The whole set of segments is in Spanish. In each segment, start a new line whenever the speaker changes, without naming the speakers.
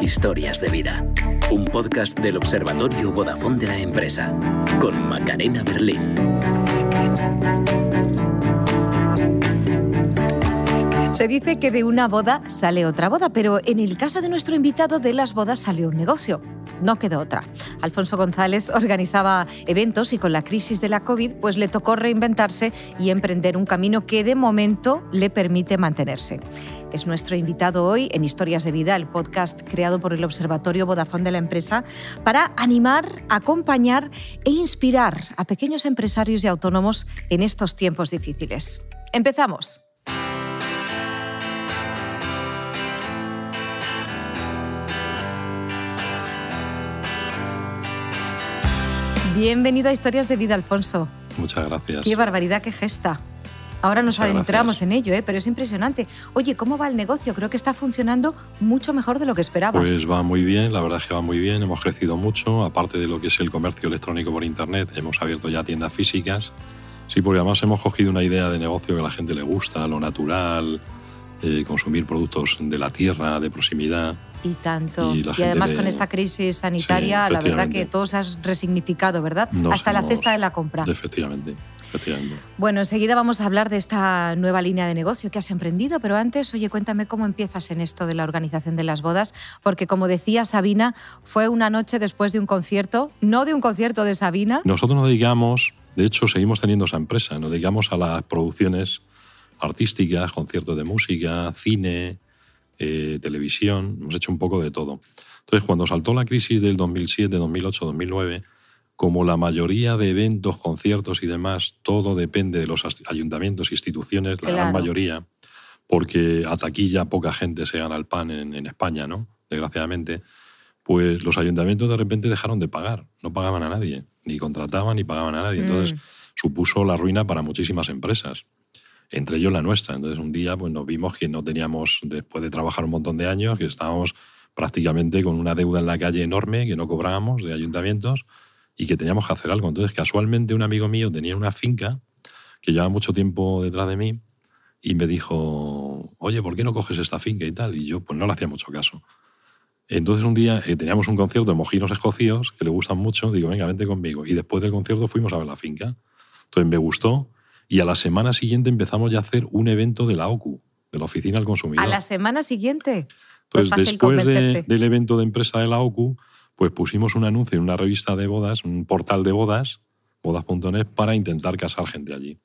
Historias de vida. Un podcast del Observatorio Vodafone de la empresa. Con Macarena Berlín.
Se dice que de una boda sale otra boda, pero en el caso de nuestro invitado de las bodas salió un negocio. No quedó otra. Alfonso González organizaba eventos y con la crisis de la COVID pues le tocó reinventarse y emprender un camino que de momento le permite mantenerse. Es nuestro invitado hoy en Historias de Vida, el podcast creado por el Observatorio Vodafone de la empresa para animar, acompañar e inspirar a pequeños empresarios y autónomos en estos tiempos difíciles. Empezamos. Bienvenido a Historias de Vida, Alfonso.
Muchas gracias.
Qué barbaridad, qué gesta. Ahora nos
Muchas
adentramos
gracias.
en ello, ¿eh? pero es impresionante. Oye, ¿cómo va el negocio? Creo que está funcionando mucho mejor de lo que esperabas.
Pues va muy bien, la verdad es que va muy bien, hemos crecido mucho, aparte de lo que es el comercio electrónico por Internet, hemos abierto ya tiendas físicas. Sí, porque además hemos cogido una idea de negocio que a la gente le gusta, lo natural, eh, consumir productos de la tierra, de proximidad.
y tanto.
y
además
de-
con esta crisis sanitaria,
Sí,
la verdad que todo se ha resignificado, ¿verdad?
Nos
Hasta la cesta de la compra.
Efectivamente, efectivamente.
Bueno, enseguida vamos a hablar de esta nueva línea de negocio que has emprendido, pero antes, oye, cuéntame cómo empiezas en esto de la organización de las bodas, porque como decía Sabina, fue una noche después de un concierto, no de un concierto de Sabina,
Nosotros nos dedicamos, de hecho seguimos teniendo esa empresa, nos dedicamos a las producciones artísticas, conciertos de música, cine, eh, televisión, hemos hecho un poco de todo. Entonces, cuando saltó la crisis del 2007, 2008, 2009, como la mayoría de eventos, conciertos y demás, todo depende de los ayuntamientos, instituciones, la gran mayoría, porque a taquilla poca gente se gana el pan en, en España, ¿no? Desgraciadamente, pues los ayuntamientos de repente dejaron de pagar, no pagaban a nadie, ni contrataban ni pagaban a nadie. Entonces,
Mm.
supuso la ruina para muchísimas empresas, entre ellos la nuestra. Entonces, un día pues, nos vimos que no teníamos, después de trabajar un montón de años, que estábamos prácticamente con una deuda en la calle enorme que no cobrábamos de ayuntamientos y que teníamos que hacer algo. Entonces, casualmente, un amigo mío tenía una finca que llevaba mucho tiempo detrás de mí y me dijo, oye, ¿por qué no coges esta finca y tal? Y yo, pues no le hacía mucho caso. Entonces un día eh, teníamos un concierto de mojinos escocíos que le gustan mucho, digo, venga, vente conmigo. Y después del concierto fuimos a ver la finca. Entonces me gustó y a la semana siguiente empezamos ya a hacer un evento de la OCU, de la Oficina del Consumidor.
a la semana siguiente. Fue
Entonces
fácil
después de- del evento de empresa de la OCU, pues pusimos un anuncio en una revista de bodas, un portal de bodas, bodas.net, para intentar casar gente allí.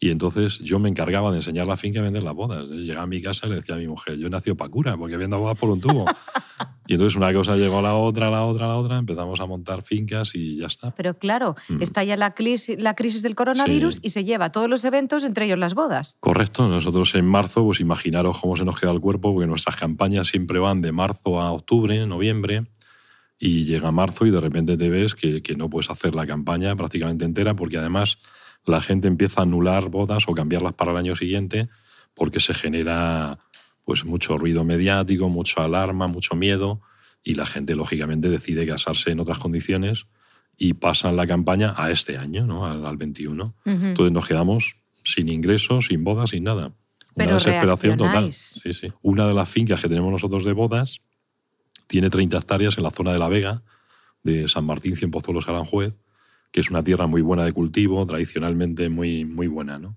Y entonces yo me encargaba de enseñar la finca y vender las bodas. Llegaba a mi casa y le decía a mi mujer, yo he nacido para cura, porque vendo bodas por un tubo. y entonces una cosa llegó a la otra, a la otra, a la otra, empezamos a montar fincas y ya está.
Pero claro,
Mm.
está ya la crisis, la crisis del coronavirus
Sí.
y se lleva todos los eventos, entre ellos las bodas.
Correcto, nosotros en marzo, pues imaginaros cómo se nos queda el cuerpo, porque nuestras campañas siempre van de marzo a octubre, noviembre, y llega marzo y de repente te ves que, que no puedes hacer la campaña prácticamente entera, porque además la gente empieza a anular bodas o cambiarlas para el año siguiente, porque se genera pues mucho ruido mediático, mucha alarma, mucho miedo, y la gente lógicamente decide casarse en otras condiciones y pasan la campaña a este año, ¿no? al, al 21.
Ujú.
Entonces nos quedamos sin ingresos, sin bodas, sin nada.
Pero
Una desesperación total. Sí, sí. Una de las fincas que tenemos nosotros de bodas tiene 30 hectáreas en la zona de La Vega, de San Martín, Cienpozuelos, Aranjuez, que es una tierra muy buena de cultivo, tradicionalmente muy, muy buena. ¿no?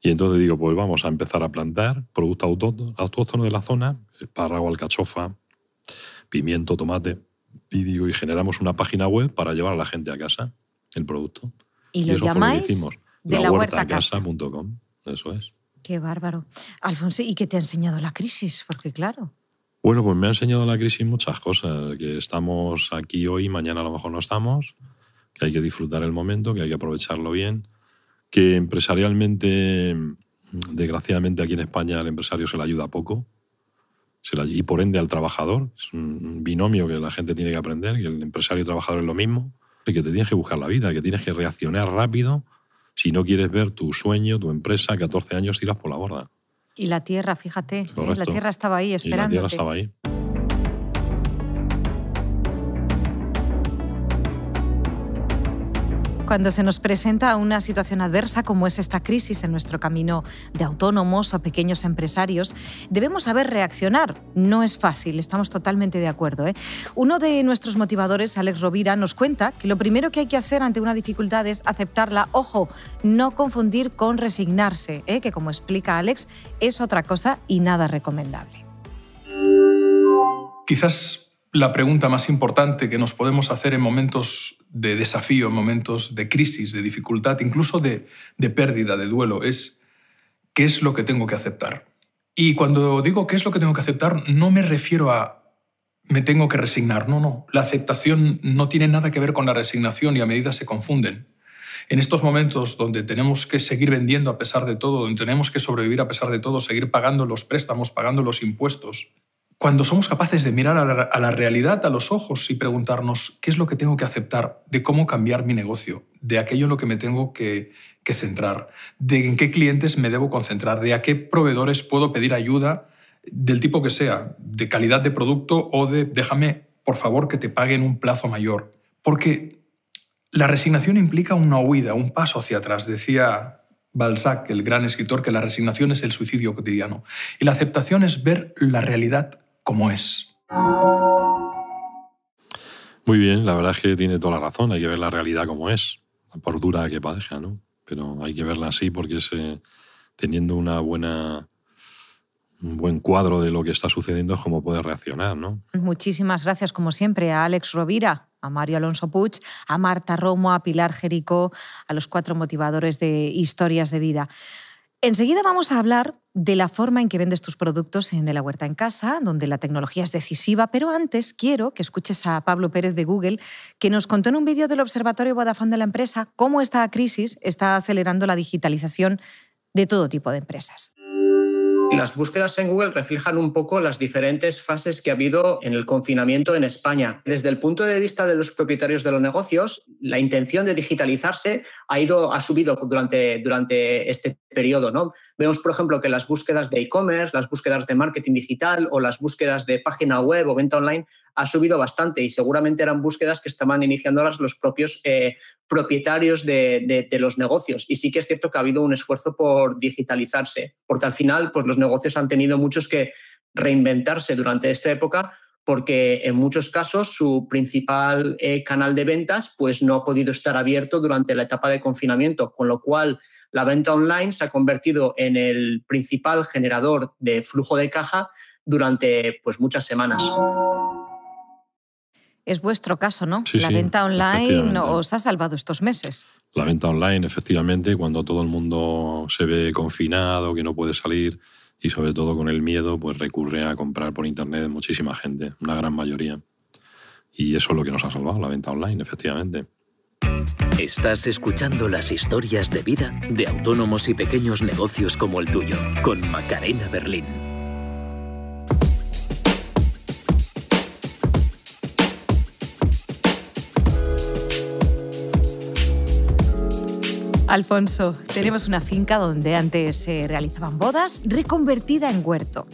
Y entonces digo, pues vamos a empezar a plantar producto autóctono, autóctono de la zona, espárrago, alcachofa, pimiento, tomate, y digo, y generamos una página web para llevar a la gente a casa el producto.
Y lo
eso fue lo que
llamáis
hicimos.
de la huerta a casa.
lahuertacasa.com, eso es.
Qué bárbaro. Alfonso, ¿y qué te ha enseñado la crisis? Porque claro,
Bueno, pues me ha enseñado la crisis muchas cosas, que estamos aquí hoy, mañana a lo mejor no estamos, que hay que disfrutar el momento, que hay que aprovecharlo bien, que empresarialmente, desgraciadamente aquí en España al empresario se le ayuda poco, se le- y por ende al trabajador, es un binomio que la gente tiene que aprender, que el empresario y el trabajador es lo mismo, y que te tienes que buscar la vida, que tienes que reaccionar rápido si no quieres ver tu sueño, tu empresa, 14 años tiras por la borda.
y la tierra, fíjate, ¿eh? la
Correcto.
tierra estaba ahí
Y la
esperando.
tierra estaba ahí.
Cuando se nos presenta una situación adversa como es esta crisis en nuestro camino de autónomos o pequeños empresarios, debemos saber reaccionar. No es fácil, estamos totalmente de acuerdo. ¿eh? Uno de nuestros motivadores, Alex Rovira, nos cuenta que lo primero que hay que hacer ante una dificultad es aceptarla. Ojo, no confundir con resignarse, ¿eh? que como explica Alex, es otra cosa y nada recomendable.
Quizás la pregunta más importante que nos podemos hacer en momentos de desafío, en momentos de crisis, de dificultad, incluso de, pérdida, de duelo, es ¿qué es lo que tengo que aceptar? Y cuando digo qué es lo que tengo que aceptar, no me refiero a me tengo que resignar. No, no. La aceptación no tiene nada que ver con la resignación y a medida se confunden. En estos momentos donde tenemos que seguir vendiendo a pesar de todo, donde tenemos que sobrevivir a pesar de todo, seguir pagando los préstamos, pagando los impuestos, cuando somos capaces de mirar a la, realidad a los ojos y preguntarnos qué es lo que tengo que aceptar, de cómo cambiar mi negocio, de aquello en lo que me tengo que, centrar, de en qué clientes me debo concentrar, de a qué proveedores puedo pedir ayuda del tipo que sea, de calidad de producto o de déjame, por favor, que te paguen un plazo mayor. Porque la resignación implica una huida, un paso hacia atrás. Decía Balzac, el gran escritor, que la resignación es el suicidio cotidiano. Y la aceptación es ver la realidad como es.
Muy bien, la verdad es que tiene toda la razón, hay que ver la realidad como es, por dura que parezca, ¿no? Pero hay que verla así porque es, teniendo una buena un buen cuadro de lo que está sucediendo es cómo puede reaccionar, ¿no?
Muchísimas gracias, como siempre, a Alex Rovira, a Mario Alonso Puig, a Marta Romo, a Pilar Jericó, a los cuatro motivadores de historias de vida. Enseguida vamos a hablar de la forma en que vendes tus productos en De la Huerta en Casa, donde la tecnología es decisiva, pero antes quiero que escuches a Pablo Pérez de Google, que nos contó en un vídeo del Observatorio Vodafone de la empresa cómo esta crisis está acelerando la digitalización de todo tipo de empresas.
Las búsquedas en Google reflejan un poco las diferentes fases que ha habido en el confinamiento en España. Desde el punto de vista de los propietarios de los negocios, la intención de digitalizarse ha, ido, ha subido durante, durante este periodo. ¿no? Vemos, por ejemplo, que las búsquedas de e-commerce, las búsquedas de marketing digital o las búsquedas de página web o venta online ha subido bastante y seguramente eran búsquedas que estaban iniciándolas los propios eh, propietarios de, los negocios. Y sí que es cierto que ha habido un esfuerzo por digitalizarse, porque al final pues, los negocios han tenido muchos que reinventarse durante esta época porque en muchos casos su principal eh, canal de ventas pues, no ha podido estar abierto durante la etapa de confinamiento, con lo cual la venta online se ha convertido en el principal generador de flujo de caja durante pues, muchas semanas.
Es vuestro caso, ¿no? la venta online os ha salvado estos meses.
La venta online, efectivamente, cuando todo el mundo se ve confinado, que no puede salir y sobre todo con el miedo, pues recurre a comprar por internet muchísima gente, una gran mayoría. Y eso es lo que nos ha salvado, la venta online, efectivamente.
Estás escuchando las historias de vida de autónomos y pequeños negocios como el tuyo, con Macarena Berlín.
Alfonso, tenemos una finca donde antes se realizaban bodas, reconvertida en huerto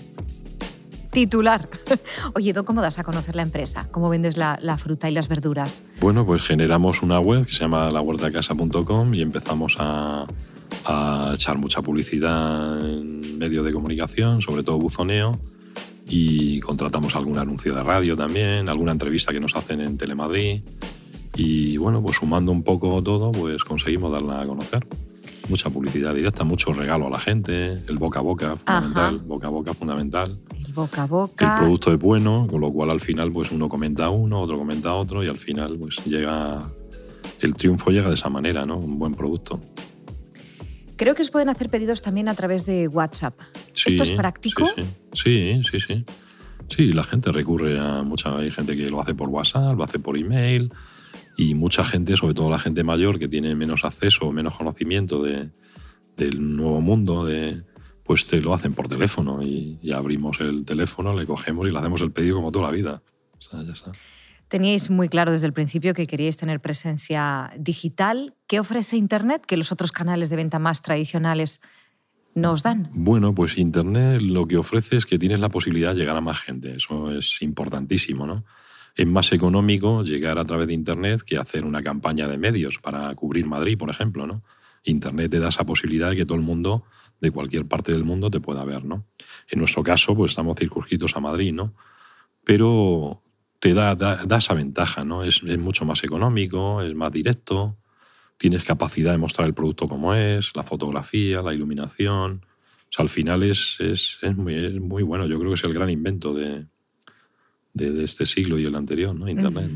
titular. Oye, ¿cómo das a conocer la empresa? ¿Cómo vendes la, fruta y las verduras?
Bueno, pues generamos una web que se llama lahuertacasa.com y empezamos a, a echar mucha publicidad en medios de comunicación, sobre todo buzoneo, y contratamos algún anuncio de radio también, alguna entrevista que nos hacen en Telemadrid. Y bueno, pues sumando un poco todo, pues conseguimos darla a conocer. Mucha publicidad directa, mucho regalo a la gente, el boca a boca, fundamental, boca a boca fundamental
boca a boca.
El producto es bueno, con lo cual al final pues uno comenta a uno, otro comenta a otro y al final pues llega el triunfo llega de esa manera, ¿no? Un buen producto.
Creo que os pueden hacer pedidos también a través de WhatsApp. ¿Esto es práctico?
Sí, sí, sí, sí. la gente recurre a mucha hay gente que lo hace por WhatsApp, lo hace por email y mucha gente, sobre todo la gente mayor que tiene menos acceso, menos conocimiento de, del nuevo mundo, de, pues te lo hacen por teléfono y, abrimos el teléfono, le cogemos y le hacemos el pedido como toda la vida. O sea, ya está.
Teníais muy claro desde el principio que queríais tener presencia digital. ¿Qué ofrece Internet que los otros canales de venta más tradicionales no os dan?
Bueno, pues Internet lo que ofrece es que tienes la posibilidad de llegar a más gente. Eso es importantísimo, ¿no? es más económico llegar a través de Internet que hacer una campaña de medios para cubrir Madrid, por ejemplo. ¿no? Internet te da esa posibilidad de que todo el mundo, de cualquier parte del mundo, te pueda ver. ¿no? En nuestro caso, pues estamos circunscritos a Madrid, ¿no? pero te da, da, esa ventaja, ¿no? Es, mucho más económico, es más directo, tienes capacidad de mostrar el producto como es, la fotografía, la iluminación. O sea, al final es, es, es muy, es muy bueno. Yo creo que es el gran invento de, de, este siglo y el anterior, ¿no? Internet.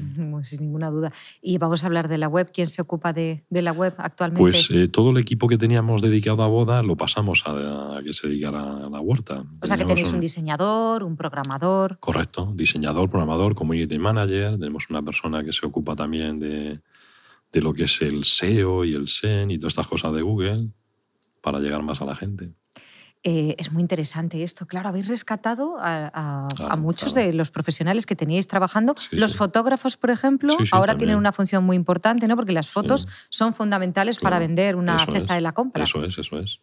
sin ninguna duda. Y vamos a hablar de la web. ¿Quién se ocupa de, de la web actualmente?
Pues eh, todo el equipo que teníamos dedicado a boda lo pasamos a, que se dedicara a la huerta.
O sea que tenéis un, diseñador, un programador.
Correcto, diseñador, programador, community manager. Tenemos una persona que se ocupa también de, de lo que es el SEO y el SEN y todas estas cosas de Google para llegar más a la gente.
Eh, es muy interesante esto. Claro, habéis rescatado a, muchos de los profesionales que teníais trabajando. los fotógrafos, por ejemplo, ahora tienen una función muy importante, ¿no? Porque las fotos son fundamentales para vender una cesta de la compra.
Eso es, eso es.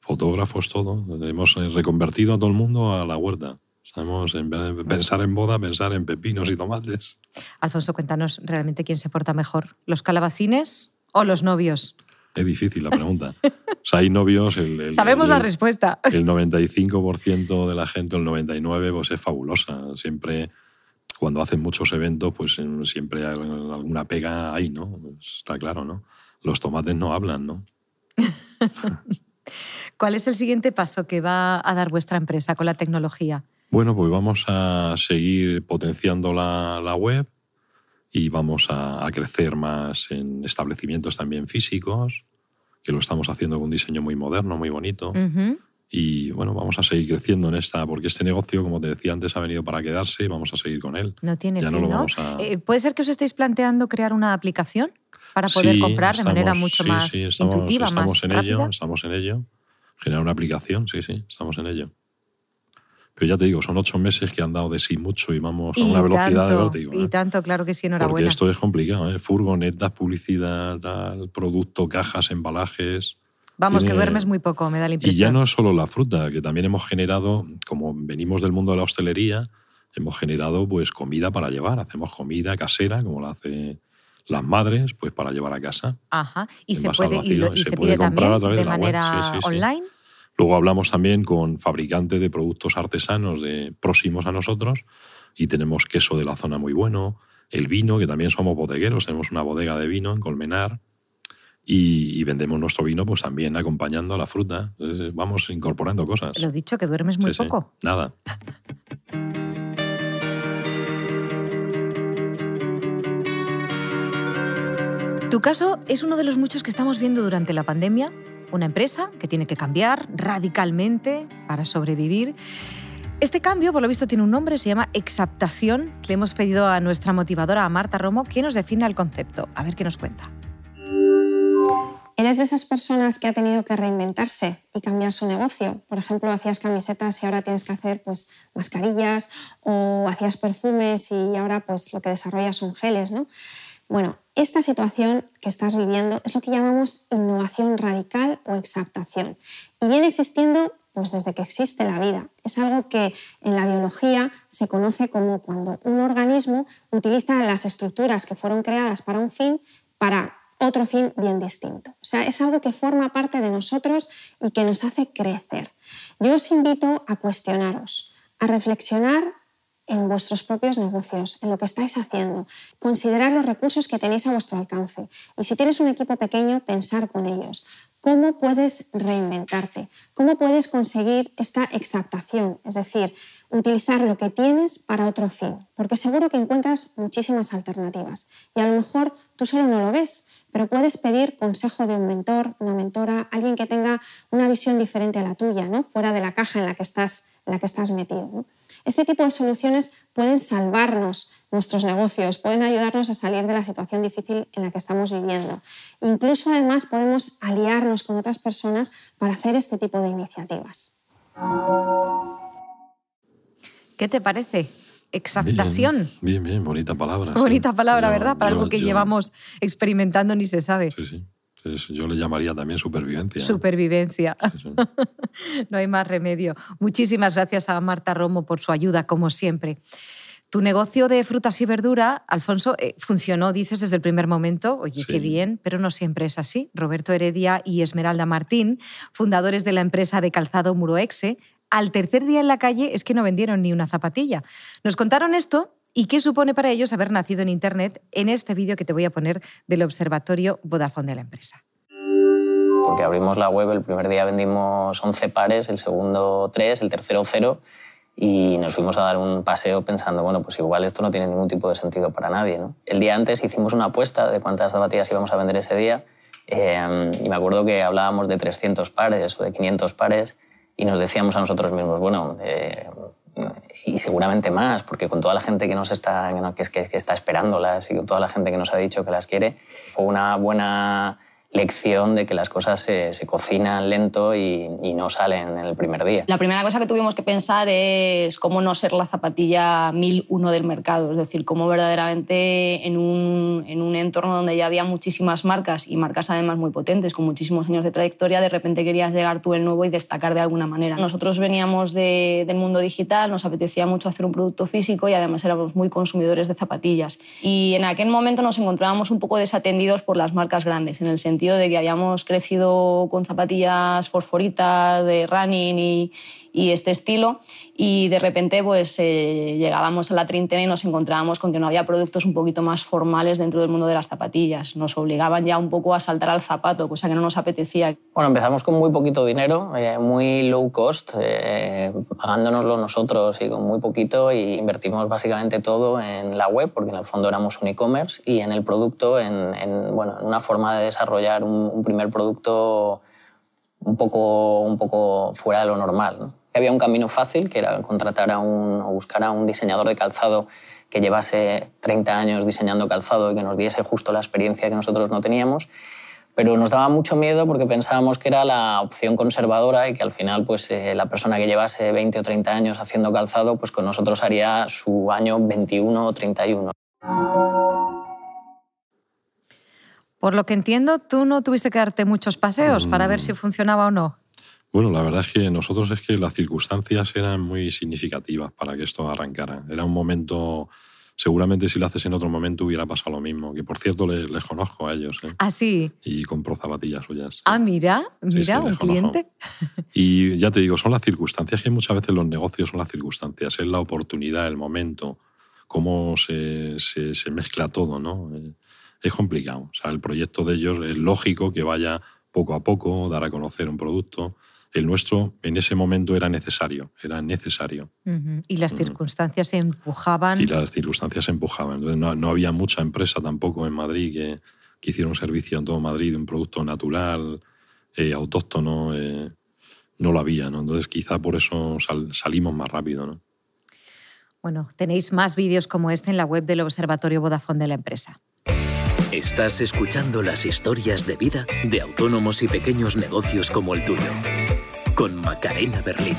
Fotógrafos, todo. Hemos eh, reconvertido a todo el mundo a la huerta. Sabemos, en vez de pensar en boda, pensar en pepinos y tomates.
Alfonso, cuéntanos realmente quién se porta mejor, ¿los calabacines o los novios?
Es difícil la pregunta. o sea, hay novios... El,
Sabemos la respuesta.
El 95% de la gente, el 99%, pues es fabulosa. Siempre, cuando hacen muchos eventos, pues siempre hay alguna pega ahí, ¿no? Está claro, ¿no? Los tomates no hablan, ¿no?
¿Cuál es el siguiente paso que va a dar vuestra empresa con la tecnología?
Bueno, pues vamos a seguir potenciando la, la web, y vamos a, crecer más en establecimientos también físicos, que lo estamos haciendo con un diseño muy moderno, muy bonito. Y bueno, vamos a seguir creciendo en esta, porque este negocio, como te decía antes, ha venido para quedarse y vamos a seguir con él.
No tiene fin, no, eh, ¿Puede ser que os estéis planteando crear una aplicación para poder comprar de manera mucho más intuitiva,
estamos
en
ello, estamos en ello. Generar una aplicación, sí, sí, estamos en ello. Pero ya te digo, son ocho meses que han dado de sí mucho y vamos a una velocidad de vértigo.
Y ¿eh? tanto, claro que sí, enhorabuena.
Porque esto es complicado, ¿eh? Furgonetas, publicidad, tal, producto, cajas, embalajes.
Vamos, que duermes muy poco, me da la impresión.
Y ya no es solo la fruta, que también hemos generado, como venimos del mundo de la hostelería, hemos generado pues comida para llevar. Hacemos comida casera, como la hace las madres, pues para llevar a casa.
Ajá. Y se puede, y, se, pide también de, manera online.
Luego hablamos también con fabricantes de productos artesanos de, próximos a nosotros y tenemos queso de la zona muy bueno, el vino, que también somos bodegueros, tenemos una bodega de vino en Colmenar y, vendemos nuestro vino pues también acompañando a la fruta. vamos incorporando cosas.
Lo dicho, que duermes muy poco.
Nada.
Tu caso es uno de los muchos que estamos viendo durante la pandemia una empresa que tiene que cambiar radicalmente para sobrevivir. Este cambio, por lo visto, tiene un nombre, se llama exaptación. Le hemos pedido a nuestra motivadora, a Marta Romo, que nos defina el concepto. A ver qué nos cuenta.
¿Eres de esas personas que ha tenido que reinventarse y cambiar su negocio? Por ejemplo, hacías camisetas y ahora tienes que hacer pues, mascarillas o hacías perfumes y ahora pues, lo que desarrollas son geles, ¿no? Bueno, esta situación que estás viviendo es lo que llamamos innovación radical o exaptación y viene existiendo pues desde que existe la vida. Es algo que en la biología se conoce como cuando un organismo utiliza las estructuras que fueron creadas para un fin para otro fin bien distinto. O sea, es algo que forma parte de nosotros y que nos hace crecer. Yo os invito a cuestionaros, a reflexionar en vuestros propios negocios, en lo que estáis haciendo. Considerar los recursos que tenéis a vuestro alcance. Y si tienes un equipo pequeño, pensar con ellos. ¿Cómo puedes reinventarte? ¿Cómo puedes conseguir esta exaptación? Es decir, utilizar lo que tienes para otro fin. Porque seguro que encuentras muchísimas alternativas. Y a lo mejor tú solo no lo ves, pero puedes pedir consejo de un mentor, una mentora, alguien que tenga una visión diferente a la tuya, ¿no? fuera de la caja en la que estás, en la que estás metido. Este tipo de soluciones pueden salvarnos nuestros negocios, pueden ayudarnos a salir de la situación difícil en la que estamos viviendo. Incluso además podemos aliarnos con otras personas para hacer este tipo de iniciativas.
¿Qué te parece? Exactación.
Bien, bien, bonita palabra.
Bonita palabra, ¿verdad? Para algo que llevamos experimentando ni se sabe.
Sí, sí yo le llamaría también supervivencia.
Supervivencia. no hay más remedio. Muchísimas gracias a Marta Romo por su ayuda, como siempre. Tu negocio de frutas y verdura, Alfonso, eh, funcionó, dices, desde el primer momento. Oye, qué bien, pero no siempre es así. Roberto Heredia y Esmeralda Martín, fundadores de la empresa de calzado Muroexe, al tercer día en la calle es que no vendieron ni una zapatilla. Nos contaron esto y qué supone para ellos haber nacido en Internet en este vídeo que te voy a poner del Observatorio Vodafone de la empresa.
Porque abrimos la web, el primer día vendimos 11 pares, el segundo 3, el tercero 0 y nos fuimos a dar un paseo pensando, bueno, pues igual esto no tiene ningún tipo de sentido para nadie. El día antes hicimos una apuesta de cuántas zapatillas íbamos a vender ese día eh, y me acuerdo que hablábamos de 300 pares o de 500 pares y nos decíamos a nosotros mismos, bueno, eh, y seguramente más, porque con toda la gente que nos está, que, que, que está esperándolas y con toda la gente que nos ha dicho que las quiere, fue una buena lección de que las cosas se, cocinan lento y, no salen en el primer día.
La primera cosa que tuvimos que pensar es cómo no ser la zapatilla 1001 del mercado, es decir, cómo verdaderamente en un, en un entorno donde ya había muchísimas marcas y marcas además muy potentes, con muchísimos años de trayectoria, de repente querías llegar tú el nuevo y destacar de alguna manera. Nosotros veníamos del mundo digital, nos apetecía mucho hacer un producto físico y además éramos muy consumidores de zapatillas. Y en aquel momento nos encontrábamos un poco desatendidos por las marcas grandes, en el sentido de que habíamos crecido con zapatillas fosforitas de running y, y este estilo y de repente pues eh, llegábamos a la treintena y nos encontrábamos con que no había productos un poquito más formales dentro del mundo de las zapatillas. Nos obligaban ya un poco a saltar al zapato, cosa que no nos apetecía.
Bueno, empezamos con muy poquito dinero, eh, muy low cost, eh, pagándonoslo nosotros y con muy poquito y invertimos básicamente todo en la web, porque en el fondo éramos un e-commerce, y en el producto, en, en, bueno, en una forma de desarrollar un, un primer producto un poco, un poco fuera de lo normal. ¿no? Había un camino fácil, que era contratar a un, o buscar a un diseñador de calzado que llevase 30 años diseñando calzado y que nos diese justo la experiencia que nosotros no teníamos. Pero nos daba mucho miedo porque pensábamos que era la opción conservadora y que al final pues, eh, la persona que llevase 20 o 30 años haciendo calzado pues con nosotros haría su año 21 o 31.
Por lo que entiendo, tú no tuviste que darte muchos paseos para ver si mm. funcionaba o no.
Bueno, la verdad es que nosotros es que las circunstancias eran muy significativas para que esto arrancara. Era un momento, seguramente si lo haces en otro momento hubiera pasado lo mismo, que por cierto les, conozco a ellos. ¿eh?
¿Ah, sí?
Y compro zapatillas suyas.
Ah, mira, mira, un cliente.
Y ya te digo, son las circunstancias, que muchas veces los negocios son las circunstancias, es la oportunidad, el momento, cómo se, se, mezcla todo, ¿no? Eh, es complicado. O sea, el proyecto de ellos es lógico que vaya poco a poco, dar a conocer un producto el nuestro en ese momento era necesario, era necesario.
Y las circunstancias se empujaban.
Y las circunstancias se empujaban. Entonces, no, había mucha empresa tampoco en Madrid que, que, hiciera un servicio en todo Madrid de un producto natural, eh, autóctono. Eh, no lo había, ¿no? Entonces quizá por eso salimos más rápido, ¿no?
Bueno, tenéis más vídeos como este en la web del Observatorio Vodafone de la empresa.
Estás escuchando las historias de vida de autónomos y pequeños negocios como el tuyo con Macarena Berlín.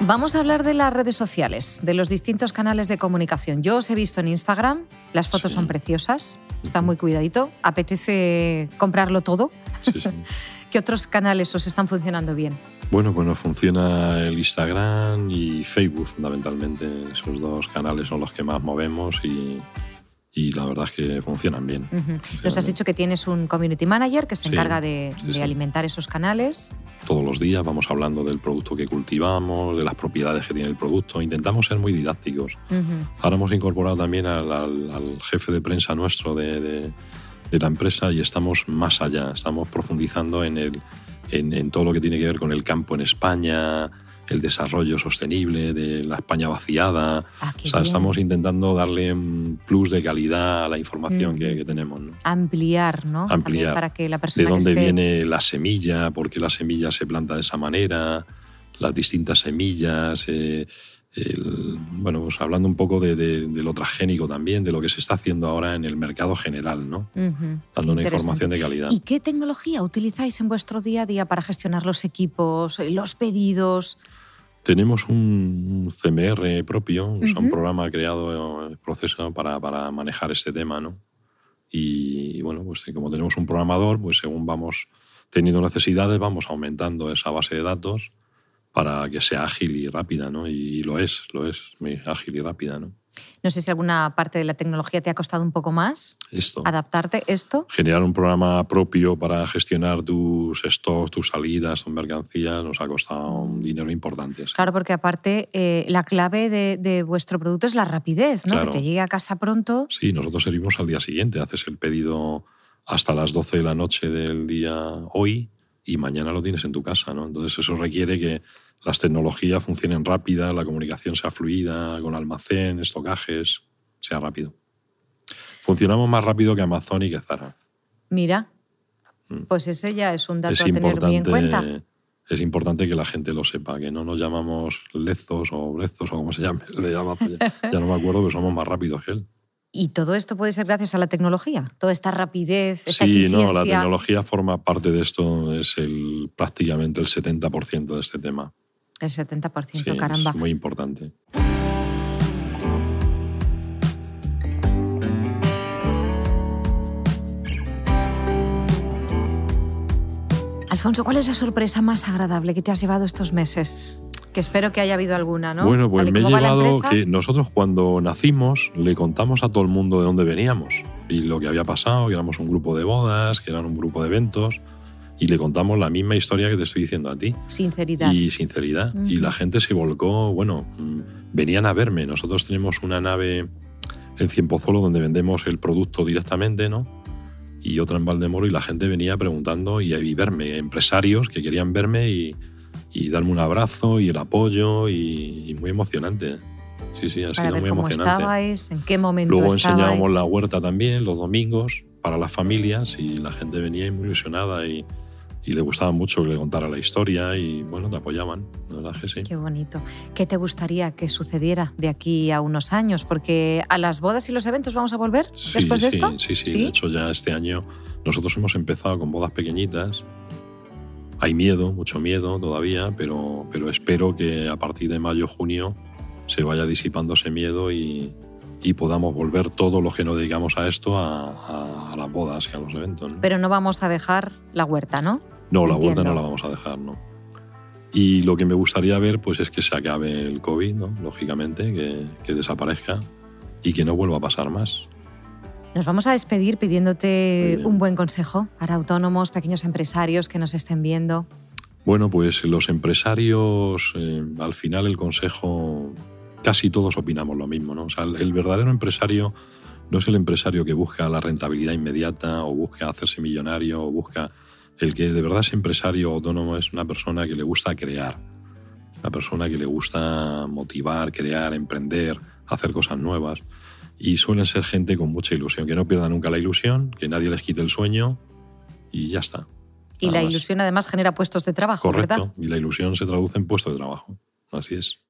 Vamos a hablar de las redes sociales, de los distintos canales de comunicación. Yo os he visto en Instagram, las fotos son preciosas, está muy cuidadito, apetece comprarlo todo. Sí, sí. ¿Qué otros canales os están funcionando bien?
Bueno, bueno, funciona el Instagram y Facebook fundamentalmente. Esos dos canales son los que más movemos y, y la verdad es que funcionan bien.
Nos has dicho que tienes un community manager que se encarga de, alimentar esos canales.
Todos los días vamos hablando del producto que cultivamos, de las propiedades que tiene el producto. Intentamos ser muy didácticos. Ahora hemos incorporado también al, jefe de prensa nuestro de, de la empresa y estamos más allá. Estamos profundizando en el en, todo lo que tiene que ver con el campo en España, el desarrollo sostenible de la España vaciada. Ah, o sea, estamos intentando darle un plus de calidad a la información que, mm. tenemos.
Ampliar, ¿no?
Ampliar.
para que la persona
de dónde viene la semilla, por qué la semilla se planta de esa manera, las distintas semillas. Eh, bueno, pues hablando un poco de, lo transgénico también, de lo que se está haciendo ahora en el mercado general, ¿no? Dando una información de calidad.
¿Y qué tecnología utilizáis en vuestro día a día para gestionar los equipos, los pedidos?
Tenemos un CMR propio, un programa creado en proceso para, para, manejar este tema, ¿no? Y, bueno, pues como tenemos un programador, pues según vamos teniendo necesidades, vamos aumentando esa base de datos para que sea ágil y rápida, ¿no? Y, lo es, lo es, muy ágil y rápida, ¿no?
No sé si alguna parte de la tecnología te ha costado un poco más.
Esto.
Adaptarte esto.
Generar un programa propio para gestionar tus stocks, tus salidas, tus mercancías, nos ha costado un dinero importante.
Claro, porque aparte eh, la clave de, vuestro producto es la rapidez, ¿no? Que te llegue a casa pronto.
Sí, nosotros servimos al día siguiente. Haces el pedido hasta las 12 de la noche del día hoy y mañana lo tienes en tu casa, ¿no? Entonces eso requiere que las tecnologías funcionen rápida, la comunicación sea fluida, con almacén, estocajes, sea rápido. Funcionamos más rápido que Amazon y que Zara.
Mira, mm. pues ese ya es un dato a tener muy en cuenta.
Es importante que la gente lo sepa, que no nos llamamos lezos o brezos o como se llame, le llama, pues ya, no me acuerdo, que somos más rápidos que él.
Y todo esto puede ser gracias a la tecnología, toda esta rapidez, esta
sí,
no,
la tecnología forma parte de esto, es el, prácticamente el 70% de este tema.
El 70%, caramba.
Es muy importante.
Alfonso, ¿cuál es la sorpresa más agradable que te has llevado estos meses? Que espero que haya habido alguna, ¿no?
Bueno, pues me he llevado que nosotros cuando nacimos le contamos a todo el mundo de dónde veníamos y lo que había pasado, que éramos un grupo de bodas, que eran un grupo de eventos y le contamos la misma historia que te estoy diciendo a ti.
Sinceridad.
Y sinceridad. Y la gente se volcó, bueno, venían a verme. Nosotros tenemos una nave en Cienpozuelo donde vendemos el producto directamente, ¿no? Y otra en Valdemoro y la gente venía preguntando y, a verme, empresarios que querían verme y, darme un abrazo y el apoyo y, muy emocionante. Sí, sí, ha sido muy
cómo
emocionante.
estabais, en qué momento
Luego enseñábamos la huerta también los domingos para las familias y la gente venía muy ilusionada y, y le gustaba mucho que le contara la historia y bueno, te apoyaban, la verdad que sí.
Qué bonito. ¿Qué te gustaría que sucediera de aquí a unos años? Porque a las bodas y los eventos vamos a volver después de esto.
Sí, sí, sí, de hecho ya este año nosotros hemos empezado con bodas pequeñitas. Hay miedo, mucho miedo todavía, pero, pero espero que a partir de mayo, junio se vaya disipando ese miedo y, y podamos volver todo lo que nos dedicamos a esto a, a, las bodas y a los eventos.
Pero no vamos a dejar la huerta, ¿no?
No, la vuelta no la vamos a dejar, no. Y lo que me gustaría ver pues es que se acabe el COVID, ¿no? lógicamente, que, que desaparezca y que no vuelva a pasar más.
Nos vamos a despedir pidiéndote un buen consejo para autónomos, pequeños empresarios que nos estén viendo.
Bueno, pues los empresarios, eh, al final el consejo, casi todos opinamos lo mismo. ¿no? O sea, el verdadero empresario no es el empresario que busca la rentabilidad inmediata o busca hacerse millonario o busca el que de verdad es empresario autónomo es una persona que le gusta crear, una persona que le gusta motivar, crear, emprender, hacer cosas nuevas. Y suelen ser gente con mucha ilusión, que no pierda nunca la ilusión, que nadie les quite el sueño y ya está.
Y la ilusión además genera puestos de trabajo,
Correcto. Y la ilusión se traduce en puestos de trabajo. Así es.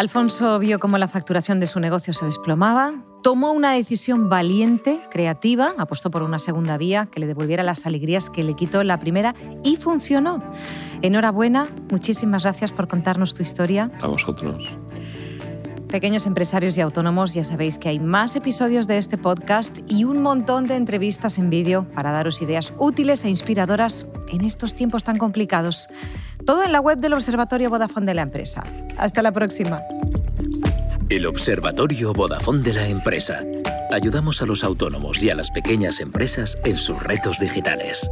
Alfonso vio cómo la facturación de su negocio se desplomaba, tomó una decisión valiente, creativa, apostó por una segunda vía que le devolviera las alegrías que le quitó la primera y funcionó. Enhorabuena, muchísimas gracias por contarnos tu historia.
A vosotros.
Pequeños empresarios y autónomos, ya sabéis que hay más episodios de este podcast y un montón de entrevistas en vídeo para daros ideas útiles e inspiradoras en estos tiempos tan complicados. Todo en la web del Observatorio Vodafone de la empresa. Hasta la próxima.
El Observatorio Vodafone de la empresa. Ayudamos a los autónomos y a las pequeñas empresas en sus retos digitales.